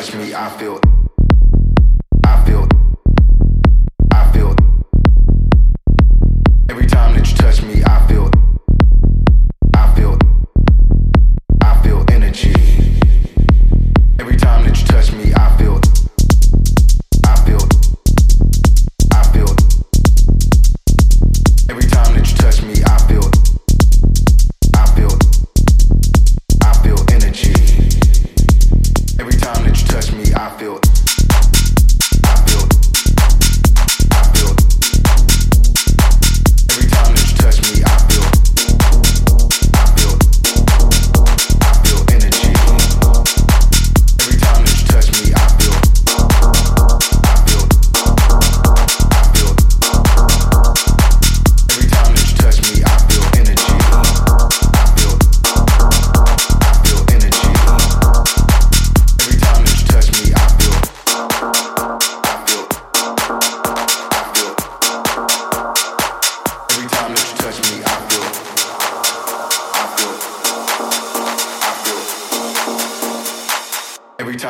touch me, I feel.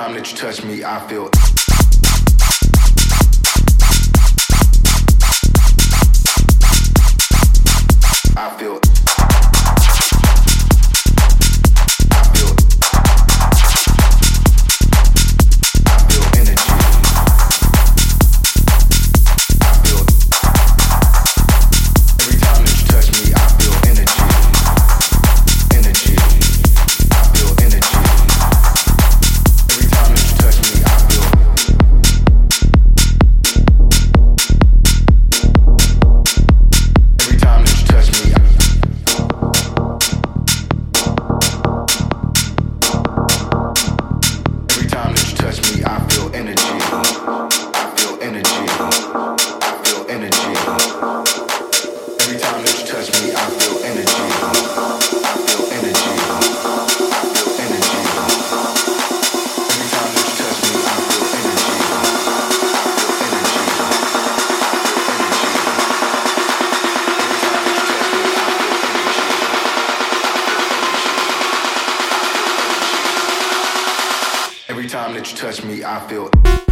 time that you touch me, I feel. time that you touch me, I feel.